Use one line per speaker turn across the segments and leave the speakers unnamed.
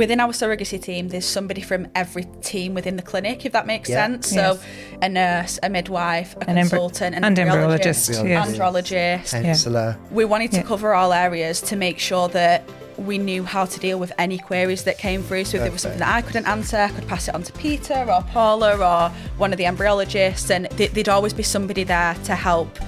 within our surrogacy team, there's somebody from every team within the clinic, if that makes
Yeah.
sense.
Yes.
So a nurse, a midwife, a
An embry-
consultant, an
and
embryologist,
embryologist, yes.
andrologist.
Counsellor.
We wanted to
Yeah.
cover all areas to make sure that we knew how to deal with any queries that came through. So if there was something that I couldn't answer, I could pass it on to Peter or Paula or one of the embryologists, and th- there'd always be somebody there to help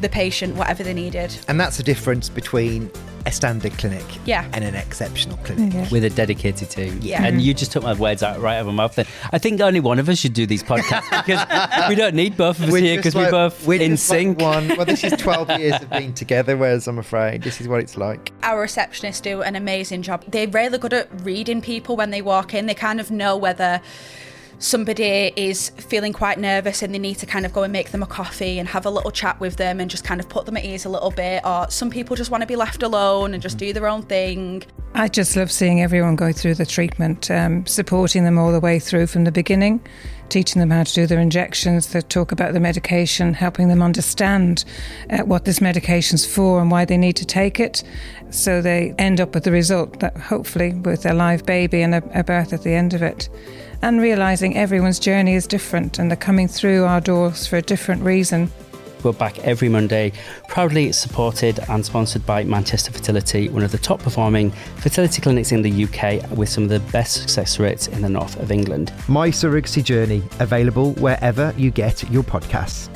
the patient whatever they needed.
And that's the difference between a standard clinic
Yeah.
and an exceptional clinic.
Yeah.
with a dedicated team.
Yeah.
And you just took my words out right out of my mouth. Then I think only one of us should do these podcasts because we don't need both of us we're here because
just
we're both
we're
in
just like
sync.
one. Well, this is 12 years of being together, whereas I'm afraid this is what it's like.
Our receptionists do an amazing job. They're really good at reading people when they walk in. They kind of know whether somebody is feeling quite nervous and they need to kind of go and make them a coffee and have a little chat with them and just kind of put them at ease a little bit. Or some people just want to be left alone and just do their own thing.
I just love seeing everyone go through the treatment, um, supporting them all the way through from the beginning, teaching them how to do their injections, to talk about the medication, helping them understand uh, what this medication's for and why they need to take it. So they end up with the result that hopefully with a live baby and a, a birth at the end of it. And realizing everyone's journey is different and they're coming through our doors for a different reason.
We're back every Monday, proudly supported and sponsored by Manchester Fertility, one of the top performing fertility clinics in the UK with some of the best success rates in the north of England.
My Surrogacy Journey, available wherever you get your podcasts.